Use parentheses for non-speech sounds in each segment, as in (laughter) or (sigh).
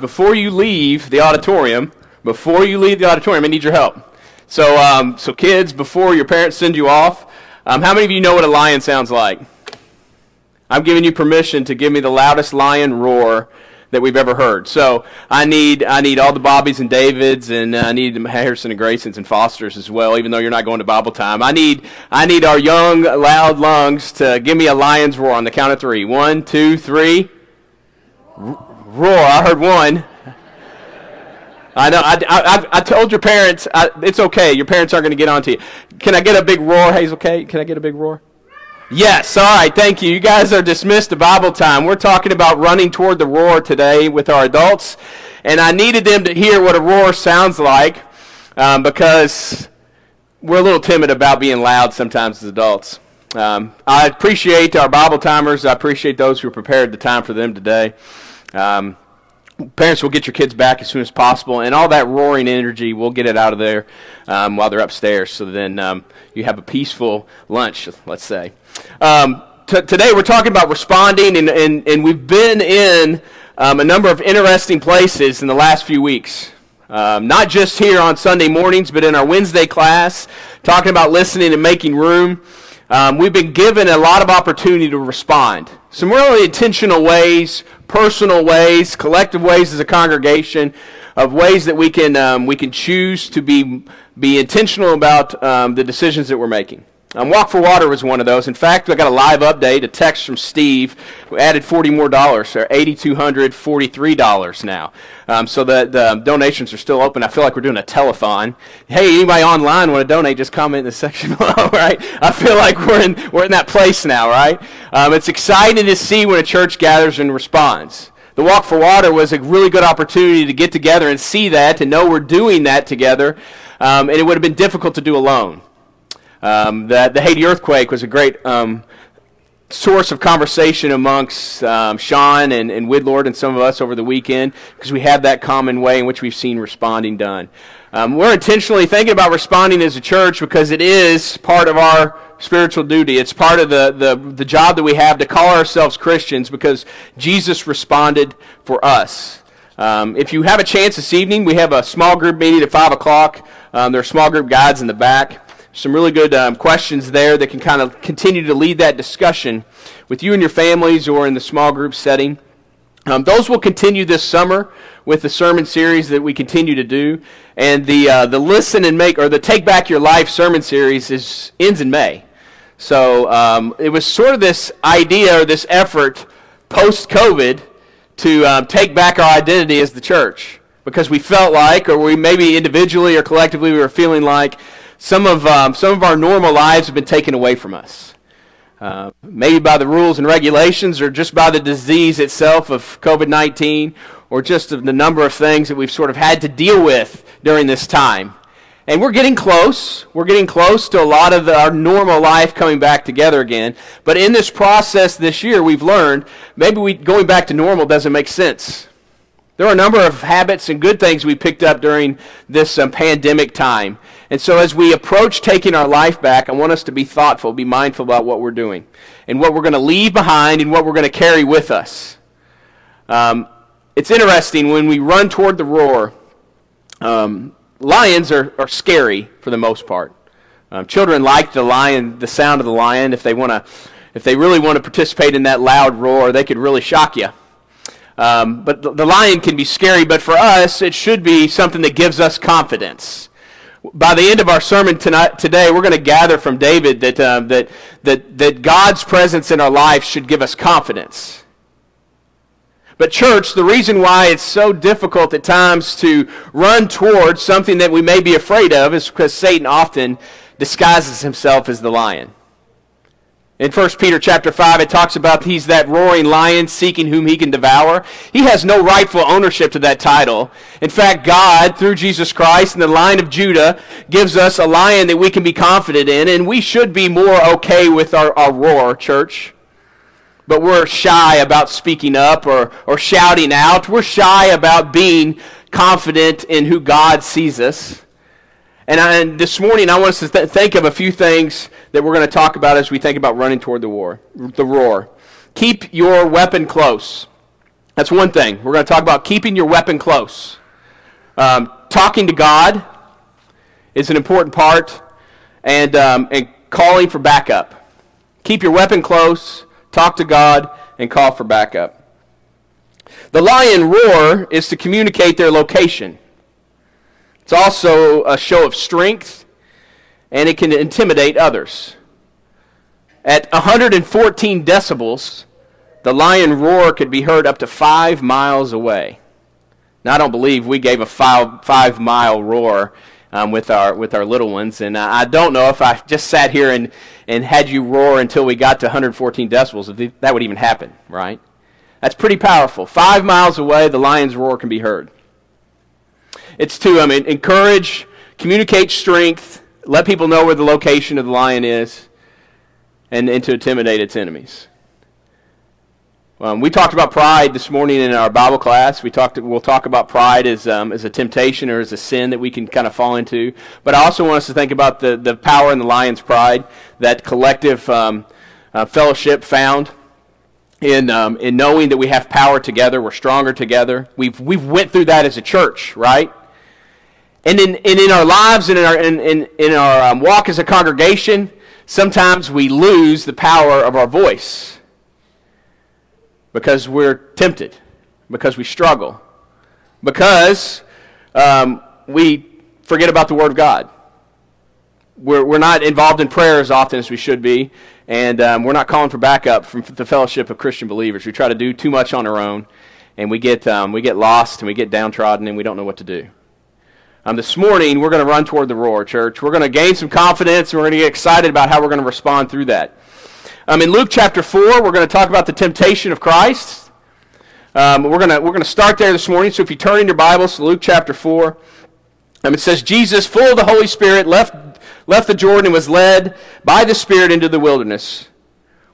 Before you leave the auditorium, before you leave the auditorium, I need your help. So, um, so kids, before your parents send you off, um, how many of you know what a lion sounds like? I'm giving you permission to give me the loudest lion roar that we've ever heard. So I need I need all the Bobbies and Davids, and uh, I need Harrison and Graysons and Fosters as well. Even though you're not going to Bible time, I need I need our young loud lungs to give me a lion's roar on the count of three. One, two, three. Roar! I heard one. I know. I, I, I told your parents I, it's okay. Your parents aren't going to get onto you. Can I get a big roar, Hazel Kate? Can I get a big roar? Yes, all right, thank you. You guys are dismissed to Bible time. We're talking about running toward the roar today with our adults, and I needed them to hear what a roar sounds like um, because we're a little timid about being loud sometimes as adults. Um, I appreciate our Bible timers. I appreciate those who prepared the time for them today. Um, parents will get your kids back as soon as possible, and all that roaring energy, we'll get it out of there um, while they're upstairs. So then um, you have a peaceful lunch, let's say. Um, t- today we're talking about responding, and, and, and we've been in um, a number of interesting places in the last few weeks. Um, not just here on Sunday mornings, but in our Wednesday class, talking about listening and making room. Um, we've been given a lot of opportunity to respond. Some really intentional ways, personal ways, collective ways as a congregation, of ways that we can, um, we can choose to be, be intentional about um, the decisions that we're making. Um, Walk for Water was one of those. In fact, I got a live update, a text from Steve, who added 40 more dollars, so $8,243 now. Um, so the, the donations are still open. I feel like we're doing a telethon. Hey, anybody online want to donate, just comment in the (laughs) section below, right? I feel like we're in, we're in that place now, right? Um, it's exciting to see when a church gathers and responds. The Walk for Water was a really good opportunity to get together and see that, to know we're doing that together, um, and it would have been difficult to do alone. Um, the, the Haiti earthquake was a great um, source of conversation amongst um, Sean and, and Widlord and some of us over the weekend because we have that common way in which we've seen responding done. Um, we're intentionally thinking about responding as a church because it is part of our spiritual duty. It's part of the, the, the job that we have to call ourselves Christians because Jesus responded for us. Um, if you have a chance this evening, we have a small group meeting at 5 o'clock. Um, there are small group guides in the back some really good um, questions there that can kind of continue to lead that discussion with you and your families or in the small group setting. Um, those will continue this summer with the sermon series that we continue to do, and the uh, the listen and make or the take back your life sermon series is ends in May. So um, it was sort of this idea or this effort post COVID to um, take back our identity as the church because we felt like, or we maybe individually or collectively, we were feeling like some of, um, some of our normal lives have been taken away from us. Uh, maybe by the rules and regulations, or just by the disease itself of COVID 19, or just of the number of things that we've sort of had to deal with during this time. And we're getting close. We're getting close to a lot of the, our normal life coming back together again. But in this process this year, we've learned maybe we, going back to normal doesn't make sense. There are a number of habits and good things we picked up during this um, pandemic time. And so as we approach taking our life back, I want us to be thoughtful, be mindful about what we're doing and what we're going to leave behind and what we're going to carry with us. Um, it's interesting when we run toward the roar, um, lions are, are scary for the most part. Um, children like the lion, the sound of the lion. If they want to, if they really want to participate in that loud roar, they could really shock you. Um, but the, the, lion can be scary, but for us, it should be something that gives us confidence by the end of our sermon tonight, today, we're going to gather from David that, uh, that, that, that God's presence in our life should give us confidence. But, church, the reason why it's so difficult at times to run towards something that we may be afraid of is because Satan often disguises himself as the lion. In 1 Peter chapter 5, it talks about he's that roaring lion seeking whom he can devour. He has no rightful ownership to that title. In fact, God, through Jesus Christ and the line of Judah, gives us a lion that we can be confident in, and we should be more okay with our, our roar, church. But we're shy about speaking up or, or shouting out. We're shy about being confident in who God sees us. And, I, and, this morning, I want us to th- think of a few things that we're going to talk about as we think about running toward the war, the roar. Keep your weapon close. That's one thing. We're going to talk about keeping your weapon close. Um, talking to God is an important part, and, um, and calling for backup. Keep your weapon close, talk to God, and call for backup. The lion roar is to communicate their location. It's also a show of strength, and it can intimidate others. At 114 decibels, the lion roar could be heard up to five miles away. Now, I don't believe we gave a five, five mile roar um, with, our, with our little ones, and I don't know if I just sat here and, and had you roar until we got to 114 decibels, if that would even happen, right? That's pretty powerful. Five miles away, the lion's roar can be heard. It's to um, encourage, communicate strength, let people know where the location of the lion is, and, and to intimidate its enemies. Um, we talked about pride this morning in our Bible class. We talked. We'll talk about pride as um, as a temptation or as a sin that we can kind of fall into. But I also want us to think about the the power in the lion's pride, that collective um, uh, fellowship found in um, in knowing that we have power together. We're stronger together. We've we've went through that as a church, right? And in and in our lives and in our in in, in our um, walk as a congregation, sometimes we lose the power of our voice because we're tempted, because we struggle, because um, we forget about the Word of God. We're, we're not involved in prayer as often as we should be, and um, we're not calling for backup from the fellowship of Christian believers. We try to do too much on our own, and we get, um, we get lost and we get downtrodden and we don't know what to do. Um, this morning, we're going to run toward the roar, church. We're going to gain some confidence and we're going to get excited about how we're going to respond through that. Um, in Luke chapter 4, we're going to talk about the temptation of Christ. Um, we're going we're to start there this morning. So if you turn in your Bibles to Luke chapter 4, um, it says, Jesus, full of the Holy Spirit, left, left the Jordan and was led by the Spirit into the wilderness,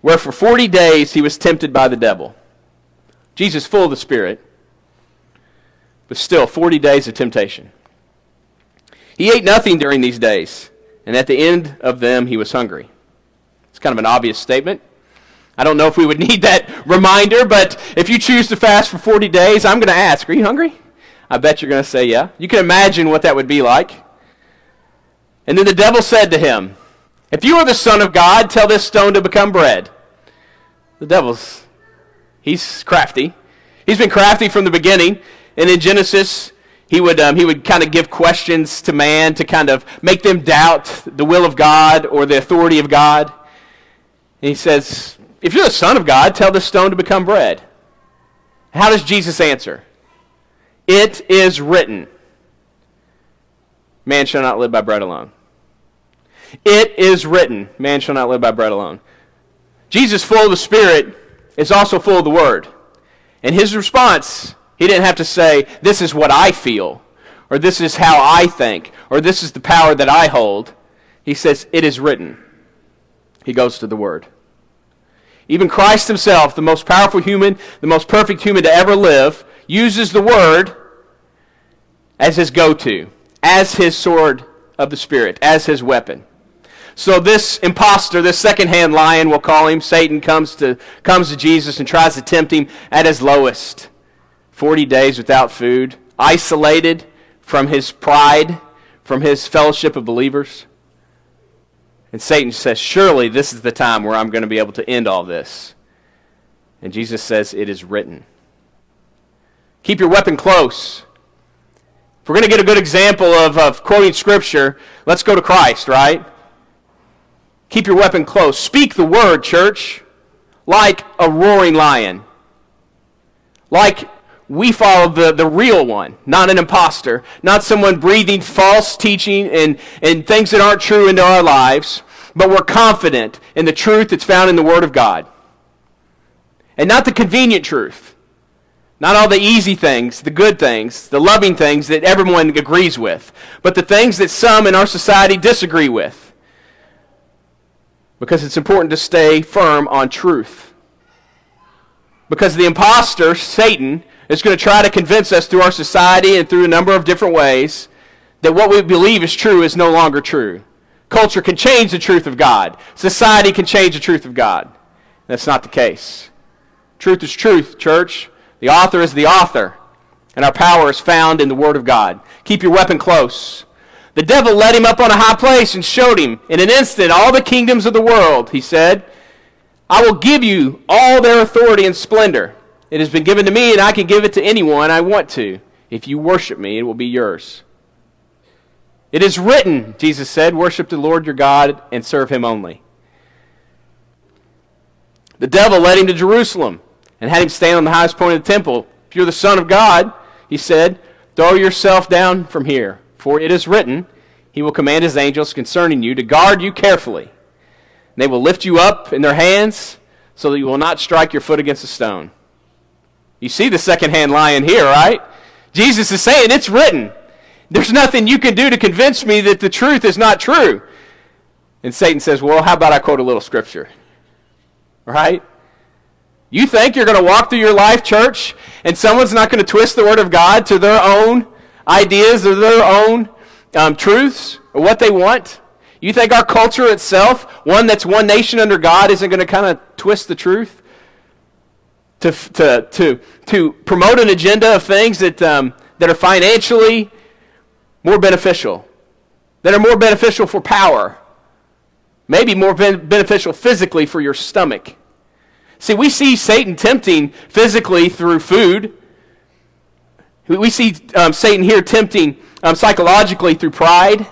where for 40 days he was tempted by the devil. Jesus, full of the Spirit, but still 40 days of temptation. He ate nothing during these days, and at the end of them he was hungry. It's kind of an obvious statement. I don't know if we would (laughs) need that reminder, but if you choose to fast for 40 days, I'm going to ask, Are you hungry? I bet you're going to say, Yeah. You can imagine what that would be like. And then the devil said to him, If you are the Son of God, tell this stone to become bread. The devil's, he's crafty. He's been crafty from the beginning. And in Genesis, he would, um, he would kind of give questions to man to kind of make them doubt the will of God or the authority of God. And he says, If you're the Son of God, tell this stone to become bread. How does Jesus answer? It is written, Man shall not live by bread alone. It is written, Man shall not live by bread alone. Jesus, full of the Spirit, is also full of the Word. And his response, he didn't have to say, This is what I feel, or this is how I think, or this is the power that I hold. He says, It is written. He goes to the Word. Even Christ himself, the most powerful human, the most perfect human to ever live, uses the Word as his go to, as his sword of the Spirit, as his weapon. So this impostor, this second-hand lion, we'll call him, Satan, comes to, comes to Jesus and tries to tempt him at his lowest. 40 days without food, isolated from his pride, from his fellowship of believers. And Satan says, Surely this is the time where I'm going to be able to end all this. And Jesus says, It is written. Keep your weapon close. If we're going to get a good example of, of quoting Scripture, let's go to Christ, right? Keep your weapon close. Speak the word, church, like a roaring lion. Like we follow the, the real one, not an impostor, not someone breathing false teaching and, and things that aren't true into our lives, but we're confident in the truth that's found in the Word of God. And not the convenient truth, not all the easy things, the good things, the loving things that everyone agrees with, but the things that some in our society disagree with. Because it's important to stay firm on truth. Because the impostor, Satan, is going to try to convince us through our society and through a number of different ways that what we believe is true is no longer true. Culture can change the truth of God. Society can change the truth of God. That's not the case. Truth is truth, church. The author is the author, and our power is found in the Word of God. Keep your weapon close. The devil led him up on a high place and showed him in an instant all the kingdoms of the world. He said, I will give you all their authority and splendor. It has been given to me, and I can give it to anyone I want to. If you worship me, it will be yours. It is written, Jesus said, worship the Lord your God and serve him only. The devil led him to Jerusalem and had him stand on the highest point of the temple. If you're the Son of God, he said, throw yourself down from here, for it is written, He will command His angels concerning you to guard you carefully. And they will lift you up in their hands so that you will not strike your foot against a stone. You see the second-hand lion here, right? Jesus is saying, It's written. There's nothing you can do to convince me that the truth is not true. And Satan says, Well, how about I quote a little scripture? Right? You think you're going to walk through your life, church, and someone's not going to twist the Word of God to their own ideas or their own um, truths or what they want? You think our culture itself, one that's one nation under God, isn't going to kind of twist the truth? To, to, to, to promote an agenda of things that, um, that are financially more beneficial, that are more beneficial for power, maybe more ben- beneficial physically for your stomach. See, we see Satan tempting physically through food. We see um, Satan here tempting um, psychologically through pride,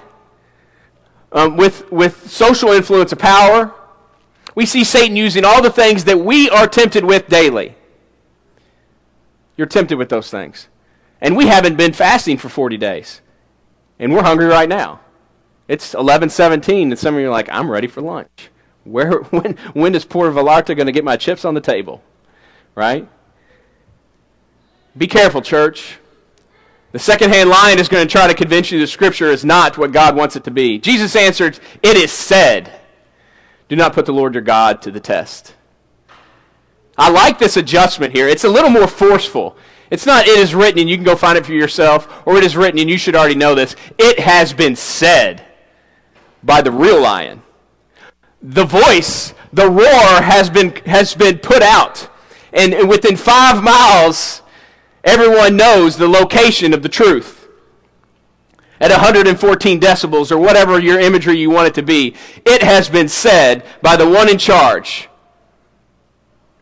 um, with, with social influence of power. We see Satan using all the things that we are tempted with daily. You're tempted with those things. And we haven't been fasting for 40 days. And we're hungry right now. It's 11:17 and some of you are like, "I'm ready for lunch." Where (laughs) when when is Puerto Vallarta going to get my chips on the table? Right? Be careful, church. The second-hand lion is going to try to convince you that Scripture is not what God wants it to be. Jesus answered, It is said, Do not put the Lord your God to the test. I like this adjustment here. It's a little more forceful. It's not, it is written and you can go find it for yourself, or it is written and you should already know this. It has been said by the real lion. The voice, the roar has been, has been put out. And, and within five miles, everyone knows the location of the truth. At 114 decibels, or whatever your imagery you want it to be, it has been said by the one in charge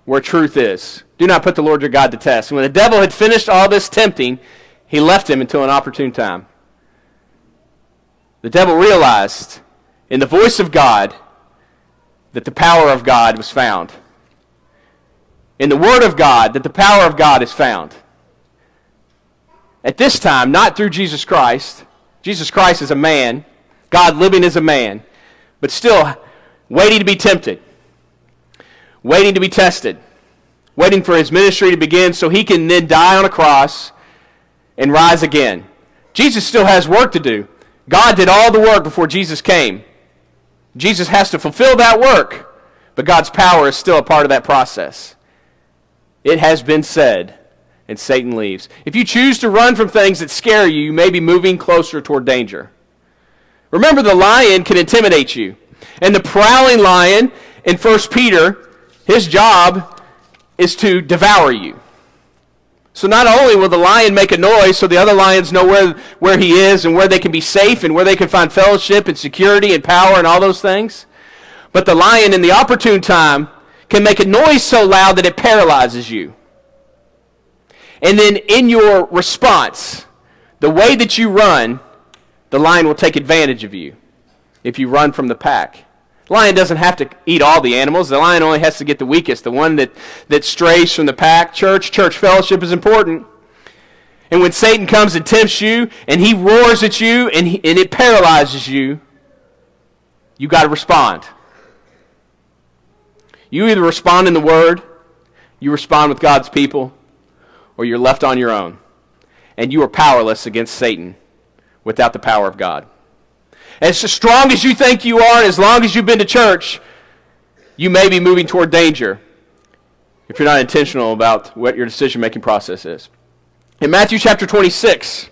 where truth is. Do not put the Lord your God to test. And when the devil had finished all this tempting, he left him until an opportune time. The devil realized in the voice of God that the power of God was found. In the Word of God, that the power of God is found. At this time, not through Jesus Christ. Jesus Christ is a man, God living as a man, but still waiting to be tempted, waiting to be tested, waiting for his ministry to begin so he can then die on a cross and rise again. Jesus still has work to do. God did all the work before Jesus came. Jesus has to fulfill that work, but God's power is still a part of that process. It has been said, and Satan leaves. If you choose to run from things that scare you, you may be moving closer toward danger. Remember, the lion can intimidate you. And the prowling lion in 1 Peter, his job is to devour you. So not only will the lion make a noise so the other lions know where, where he is and where they can be safe and where they can find fellowship and security and power and all those things, but the lion in the opportune time can make a noise so loud that it paralyzes you. And then in your response, the way that you run, the lion will take advantage of you if you run from the pack. The lion doesn't have to eat all the animals. The lion only has to get the weakest, the one that, that strays from the pack. Church, church fellowship is important. And when Satan comes and tempts you, and he roars at you, and, he, and it paralyzes you, you got to respond. You either respond in the Word, you respond with God's people, or you're left on your own. And you are powerless against Satan without the power of God. As strong as you think you are, as long as you've been to church, you may be moving toward danger if you're not intentional about what your decision making process is. In Matthew chapter 26,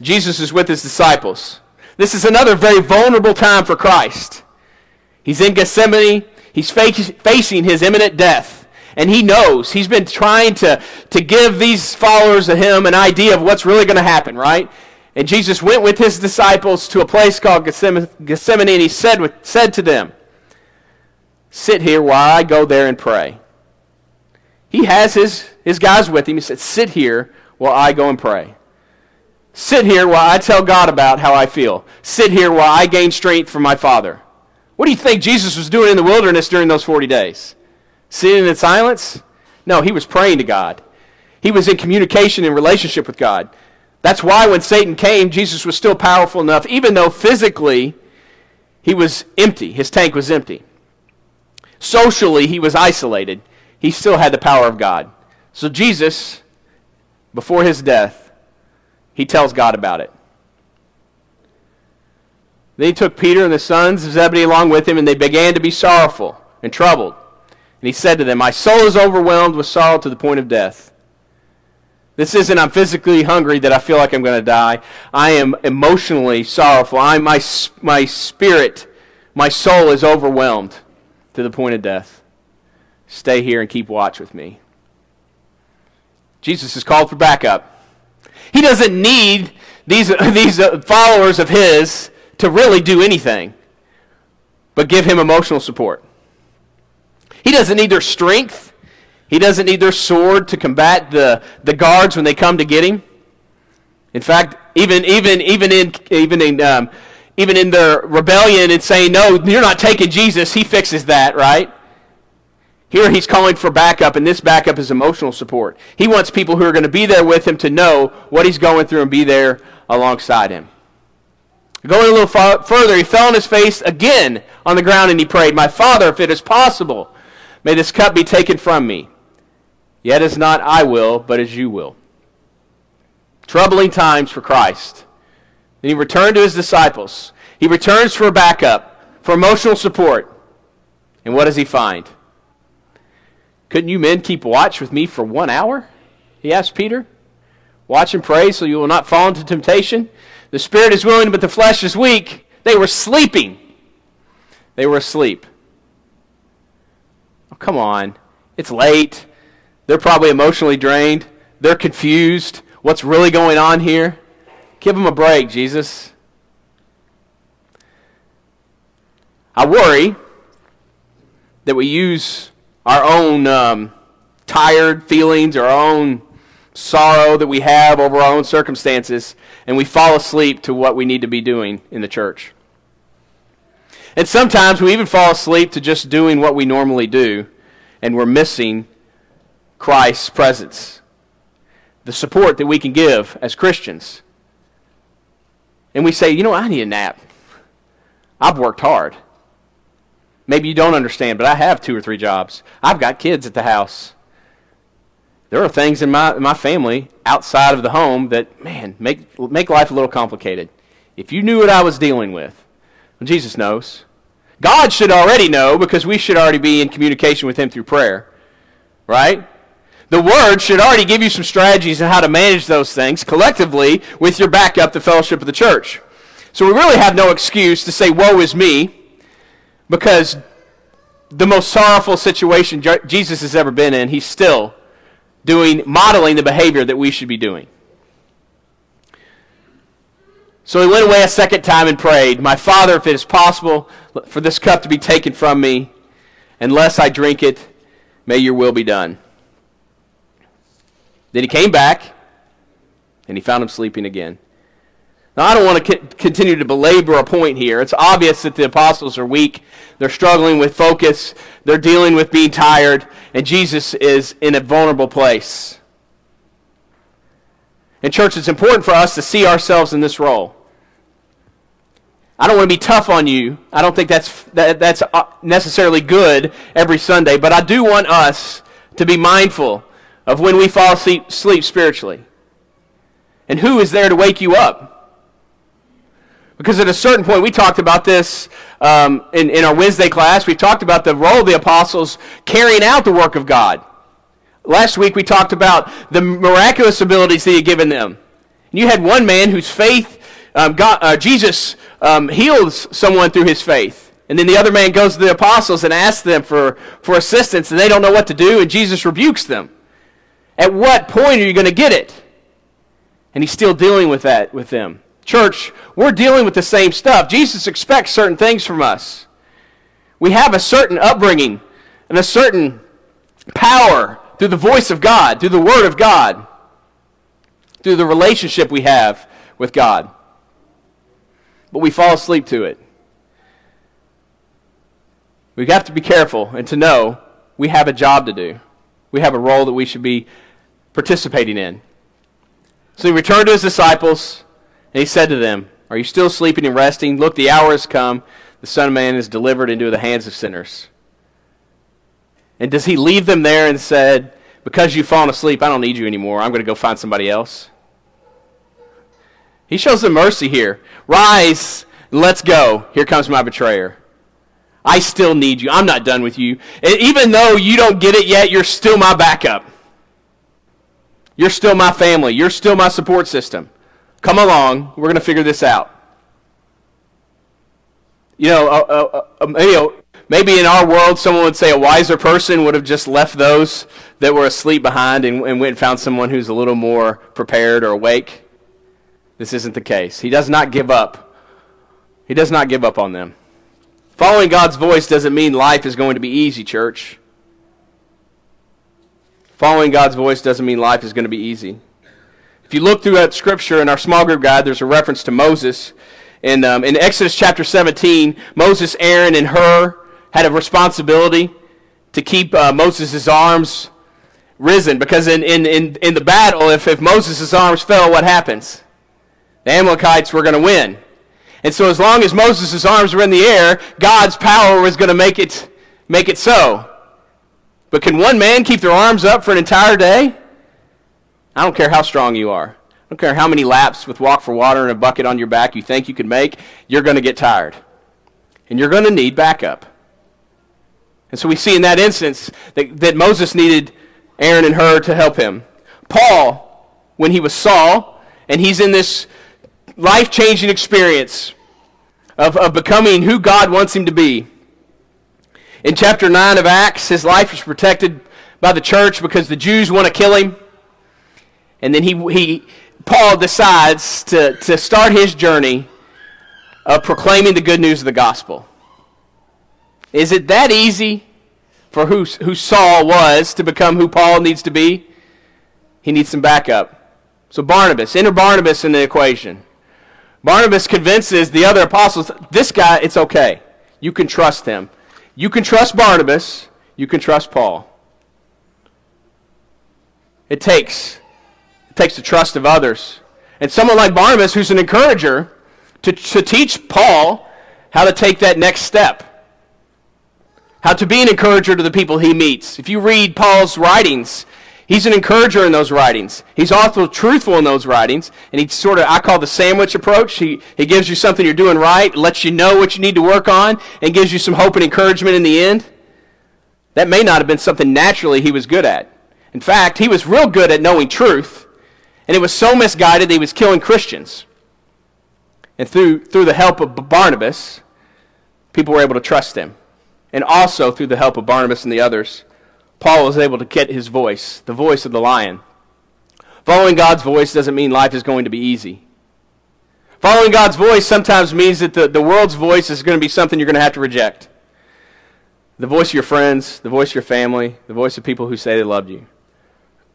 Jesus is with his disciples. This is another very vulnerable time for Christ. He's in Gethsemane, he's facing his imminent death. And he knows. He's been trying to, to give these followers of him an idea of what's really going to happen, right? And Jesus went with his disciples to a place called Gethsemane, and he said, said to them, Sit here while I go there and pray. He has his, his guys with him. He said, Sit here while I go and pray. Sit here while I tell God about how I feel. Sit here while I gain strength from my Father. What do you think Jesus was doing in the wilderness during those 40 days? Sitting in silence? No, he was praying to God. He was in communication and relationship with God. That's why when Satan came, Jesus was still powerful enough, even though physically he was empty. His tank was empty. Socially, he was isolated. He still had the power of God. So Jesus, before his death, he tells God about it. Then he took Peter and the sons of Zebedee along with him, and they began to be sorrowful and troubled. And he said to them, My soul is overwhelmed with sorrow to the point of death. This isn't I'm physically hungry that I feel like I'm going to die. I am emotionally sorrowful. I, my, my spirit, my soul is overwhelmed to the point of death. Stay here and keep watch with me. Jesus is called for backup. He doesn't need these, (laughs) these uh, followers of his to really do anything but give him emotional support. He doesn't need their strength. He doesn't need their sword to combat the, the guards when they come to get him. In fact, even, even, even in, even in, um, even in their rebellion and saying, no, you're not taking Jesus, he fixes that, right? Here he's calling for backup, and this backup is emotional support. He wants people who are going to be there with him to know what he's going through and be there alongside him. Going a little far, further, he fell on his face again on the ground and he prayed, My Father, if it is possible, may this cup be taken from me. Yet as not I will, but as you will. Troubling times for Christ. Then he returned to his disciples. He returns for backup, for emotional support. And what does he find? Couldn't you men keep watch with me for one hour? He asked Peter. Watch and pray so you will not fall into temptation. The spirit is willing, but the flesh is weak. They were sleeping. They were asleep. Oh, come on. It's late. They're probably emotionally drained. They're confused. What's really going on here? Give them a break, Jesus. I worry that we use our own um, tired feelings, our own sorrow that we have over our own circumstances, and we fall asleep to what we need to be doing in the church. And sometimes we even fall asleep to just doing what we normally do, and we're missing Christ's presence, the support that we can give as Christians. And we say, you know, I need a nap. I've worked hard. Maybe you don't understand, but I have two or three jobs. I've got kids at the house there are things in my, in my family outside of the home that, man, make, make life a little complicated. If you knew what I was dealing with, well, Jesus knows. God should already know because we should already be in communication with Him through prayer. Right? The Word should already give you some strategies on how to manage those things collectively with your backup, the fellowship of the church. So we really have no excuse to say, Woe is me, because the most sorrowful situation Jesus has ever been in, He's still doing, modeling the behavior that we should be doing. So he went away a second time and prayed, My Father, if it is possible for this cup to be taken from me, unless I drink it, may your will be done. Then he came back, and he found him sleeping again. Now, I don't want to continue to belabor a point here. It's obvious that the apostles are weak. They're struggling with focus. They're dealing with being tired. And Jesus is in a vulnerable place. And, church, it's important for us to see ourselves in this role. I don't want to be tough on you. I don't think that's, that, that's uh, necessarily good every Sunday. But I do want us to be mindful of when we fall asleep, spiritually. And who is there to wake you up? Because at a certain point, we talked about this um, in, in our Wednesday class. We talked about the role of the apostles carrying out the work of God. Last week, we talked about the miraculous abilities that He had given them. And you had one man whose faith, um, uh, Jesus um, heals someone through his faith. And And then the other man goes to the apostles and asks them for, for assistance, and they don't know what to do, and Jesus rebukes them. At what point are you going to get it? And he's still dealing with that with them. Church, we're dealing with the same stuff. Jesus expects certain things from us. We have a certain upbringing and a certain power through the voice of God, through the Word of God, through the relationship we have with God. But we fall asleep to it. We have to be careful and to know we have a job to do. We have a role that we should be participating in. So he returned to his disciples, and he said to them, Are you still sleeping and resting? Look, the hour has come. The Son of Man is delivered into the hands of sinners. And does he leave them there and said, Because you've fallen asleep, I don't need you anymore. I'm going to go find somebody else? He shows them mercy here. Rise and let's go. Here comes my betrayer. I still need you. I'm not done with you. And even though you don't get it yet, you're still my backup. You're still my family. You're still my support system. Come along. We're going to figure this out. You know, uh, uh, uh, you know, maybe in our world, someone would say a wiser person would have just left those that were asleep behind and, and went and found someone who's a little more prepared or awake. This isn't the case. He does not give up. He does not give up on them. Following God's voice doesn't mean life is going to be easy, church. Following God's voice doesn't mean life is going to be easy. If you look through that scripture in our small group guide, there's a reference to Moses. And um, in Exodus chapter 17, Moses, Aaron, and Hur had a responsibility to keep uh, Moses' arms risen. Because in, in, in, in the battle, if, if Moses' arms fell, what happens? The Amalekites were going to win. And so as long as Moses' arms were in the air, God's power was going to make it, make it so. But can one man keep their arms up for an entire day? I don't care how strong you are. I don't care how many laps with walk for water and a bucket on your back you think you can make, you're going to get tired. And you're going to need backup. And so we see in that instance that, that Moses needed Aaron and Hur to help him. Paul, when he was Saul, and he's in this life changing experience of, of becoming who God wants him to be, in chapter 9 of Acts, his life is protected by the church because the Jews want to kill him. And then he, he Paul decides to, to start his journey of proclaiming the good news of the gospel. Is it that easy for who, who Saul was to become who Paul needs to be? He needs some backup. So Barnabas, enter Barnabas in the equation. Barnabas convinces the other apostles, this guy, it's okay. You can trust him. You can trust Barnabas, you can trust Paul. It takes it takes the trust of others. And someone like Barnabas, who's an encourager, to, to teach Paul how to take that next step. How to be an encourager to the people he meets. If you read Paul's writings, He's an encourager in those writings. He's also truthful in those writings. And he sort of, I call the sandwich approach. He, he gives you something you're doing right, lets you know what you need to work on, and gives you some hope and encouragement in the end. That may not have been something naturally he was good at. In fact, he was real good at knowing truth, and it was so misguided that he was killing Christians. And through, through the help of Barnabas, people were able to trust him. And also through the help of Barnabas and the others, Paul was able to get his voice, the voice of the lion. Following God's voice doesn't mean life is going to be easy. Following God's voice sometimes means that the, the world's voice is going to be something you're going to have to reject. The voice of your friends, the voice of your family, the voice of people who say they loved you.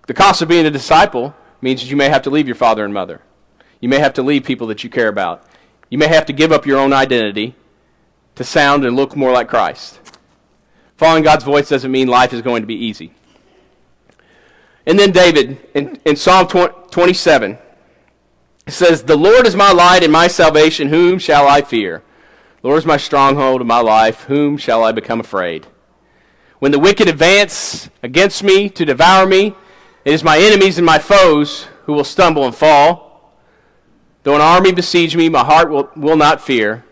The cost of being a disciple means that you may have to leave your father and mother. You may have to leave people that you care about. You may have to give up your own identity to sound and look more like Christ. Following God's voice doesn't mean life is going to be easy. And then David, in, in Psalm 27, says, The Lord is my light and my salvation. Whom shall I fear? The Lord is my stronghold of my life. Whom shall I become afraid? When the wicked advance against me to devour me, it is my enemies and my foes who will stumble and fall. Though an army besiege me, my heart will, will not fear.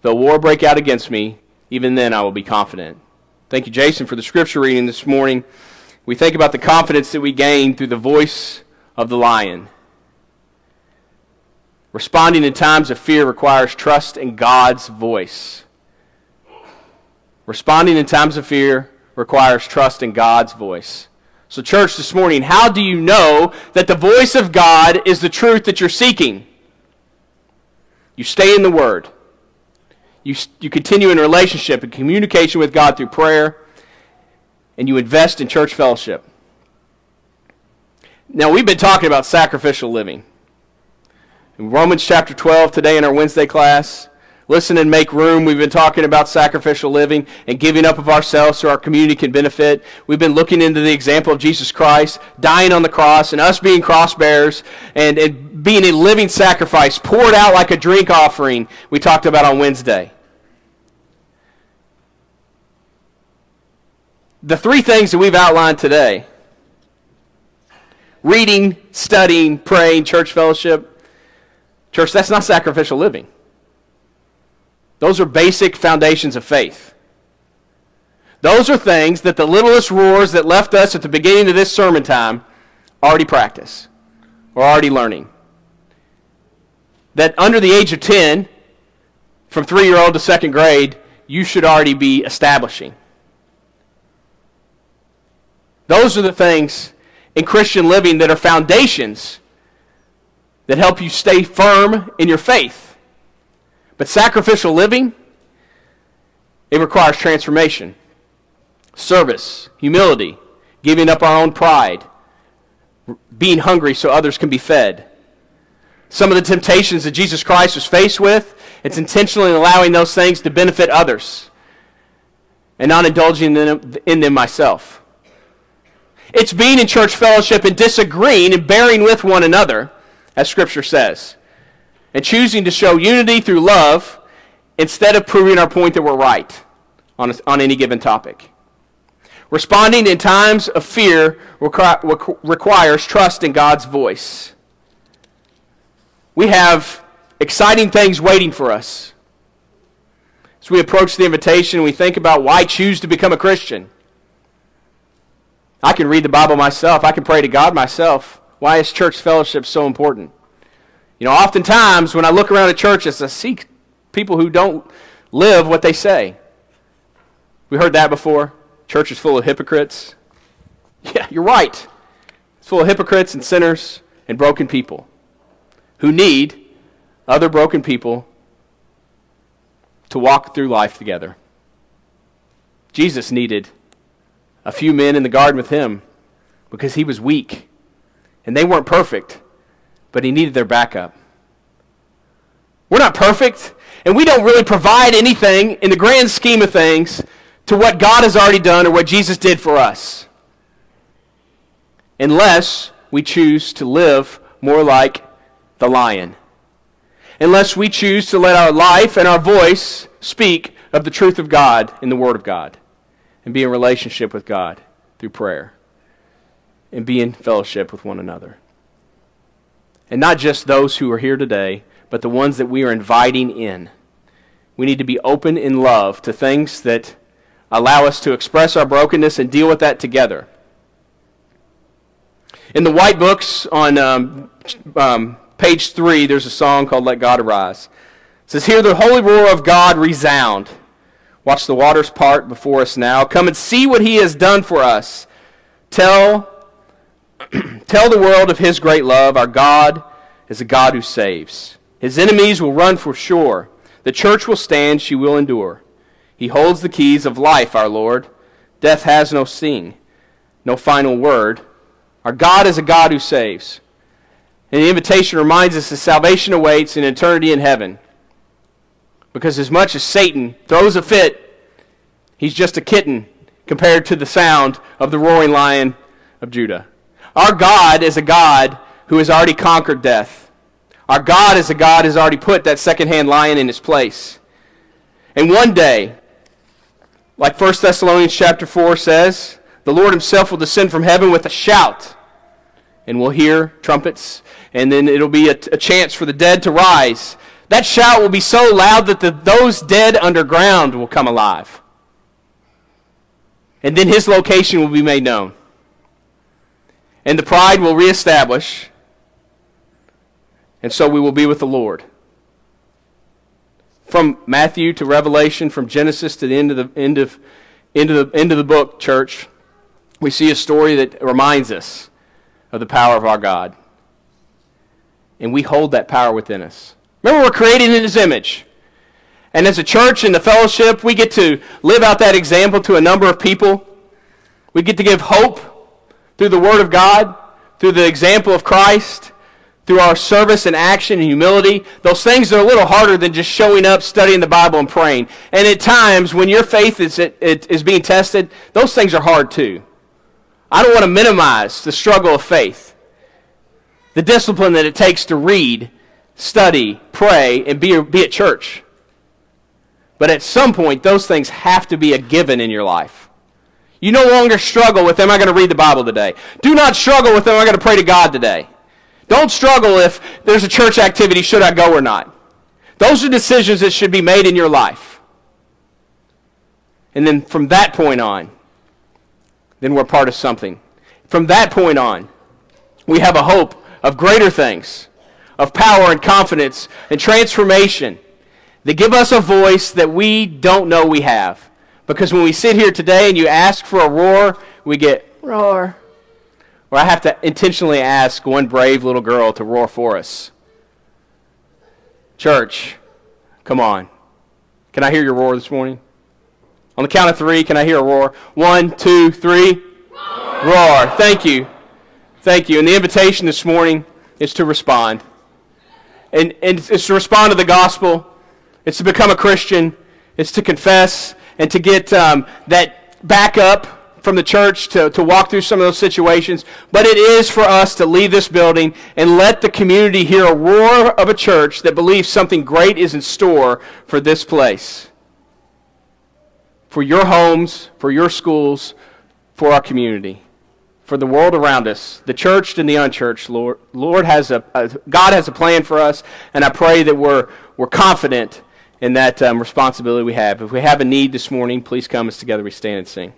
Though war break out against me, even then I will be confident. Thank you, Jason, for the scripture reading this morning. We think about the confidence that we gain through the voice of the lion. Responding in times of fear requires trust in God's voice. Responding in times of fear requires trust in God's voice. So, church, this morning, how do you know that the voice of God is the truth that you're seeking? You stay in the Word. You, you continue in relationship and communication with God through prayer, and you invest in church fellowship. Now, we've been talking about sacrificial living. In Romans chapter 12 today in our Wednesday class, listen and make room. We've been talking about sacrificial living and giving up of ourselves so our community can benefit. We've been looking into the example of Jesus Christ dying on the cross and us being cross bearers and, and being a living sacrifice poured out like a drink offering we talked about on Wednesday. The three things that we've outlined today reading, studying, praying, church fellowship. Church, that's not sacrificial living. Those are basic foundations of faith. Those are things that the littlest roars that left us at the beginning of this sermon time already practice or already learning. That under the age of 10, from three year old to second grade, you should already be establishing. Those are the things in Christian living that are foundations that help you stay firm in your faith. But sacrificial living, it requires transformation, service, humility, giving up our own pride, being hungry so others can be fed. Some of the temptations that Jesus Christ was faced with, it's intentionally allowing those things to benefit others and not indulging in them, myself. It's being in church fellowship and disagreeing and bearing with one another, as Scripture says and choosing to show unity through love instead of proving our point that we're right on, a, on any given topic. Responding in times of fear requ- requires trust in God's voice. We have exciting things waiting for us. As we approach the invitation, we think about why choose to become a Christian. I can read the Bible myself. I can pray to God myself. Why is church fellowship so important? You know, oftentimes when I look around at churches, I see people who don't live what they say. We heard that before. Church is full of hypocrites. (laughs) Yeah, you're right. It's full of hypocrites and sinners and broken people who need other broken people to walk through life together. Jesus needed a few men in the garden with him because he was weak and they weren't perfect but he needed their backup. We're not perfect, and we don't really provide anything in the grand scheme of things to what God has already done or what Jesus did for us. Unless we choose to live more like the lion. Unless we choose to let our life and our voice speak of the truth of God in the Word of God and be in relationship with God through prayer and be in fellowship with one another. And not just those who are here today, but the ones that we are inviting in. We need to be open in love to things that allow us to express our brokenness and deal with that together. In the white books on um, um, page three, there's a song called Let God Arise. It says, Hear the holy roar of God resound. Watch the waters part before us now. Come and see what he has done for us. Tell (clears throat) Tell the world of his great love. Our God is a God who saves. His enemies will run for sure. The church will stand, she will endure. He holds the keys of life, our Lord. Death has no sting, no final word. Our God is a God who saves. And the invitation reminds us that salvation awaits in eternity in heaven. Because as much as Satan throws a fit, he's just a kitten compared to the sound of the roaring lion of Judah. Our God is a God who has already conquered death. Our God is a God who has already put that second-hand lion in his place. And one day, like 1 Thessalonians chapter 4 says, the Lord himself will descend from heaven with a shout, and we'll hear trumpets, and then it'll be a, a chance for the dead to rise. That shout will be so loud that the, those dead underground will come alive. And then his location will be made known and the pride will reestablish, and so we will be with the Lord. from Matthew to Revelation, from Genesis to the end of the end of end of the end of the book, church, we see a story that reminds us of the power of our God. And we hold that power within us. Remember, we're created in His image. And as a church and the fellowship, we get to live out that example to a number of people. We get to give hope through the Word of God, through the example of Christ through our service and action and humility, those things are a little harder than just showing up, studying the Bible, and praying. And at times, when your faith is, it, it is being tested, those things are hard too. I don't want to minimize the struggle of faith, the discipline that it takes to read, study, pray, and be, be at church. But at some point, those things have to be a given in your life. You no longer struggle with, am I going to read the Bible today? Do not struggle with, am I going to pray to God today? Don't struggle if there's a church activity, should I go or not? Those are decisions that should be made in your life. And then from that point on, then we're part of something. From that point on, we have a hope of greater things, of power and confidence and transformation that give us a voice that we don't know we have. Because when we sit here today and you ask for a roar, we get roar where I have to intentionally ask one brave little girl to roar for us. Church, come on. Can I hear your roar this morning? On the count of three, can I hear a roar? One, two, three. Roar. roar. Thank you. Thank you. And the invitation this morning is to respond. And, and it's to respond to the gospel. It's to become a Christian. It's to confess and to get um, that backup from the church to, to walk through some of those situations, but it is for us to leave this building and let the community hear a roar of a church that believes something great is in store for this place. For your homes, for your schools, for our community, for the world around us, the church and the unchurched, Lord. Lord has a, a God has a plan for us, and I pray that we're, we're confident in that um, responsibility we have. If we have a need this morning, please come as together we stand and sing.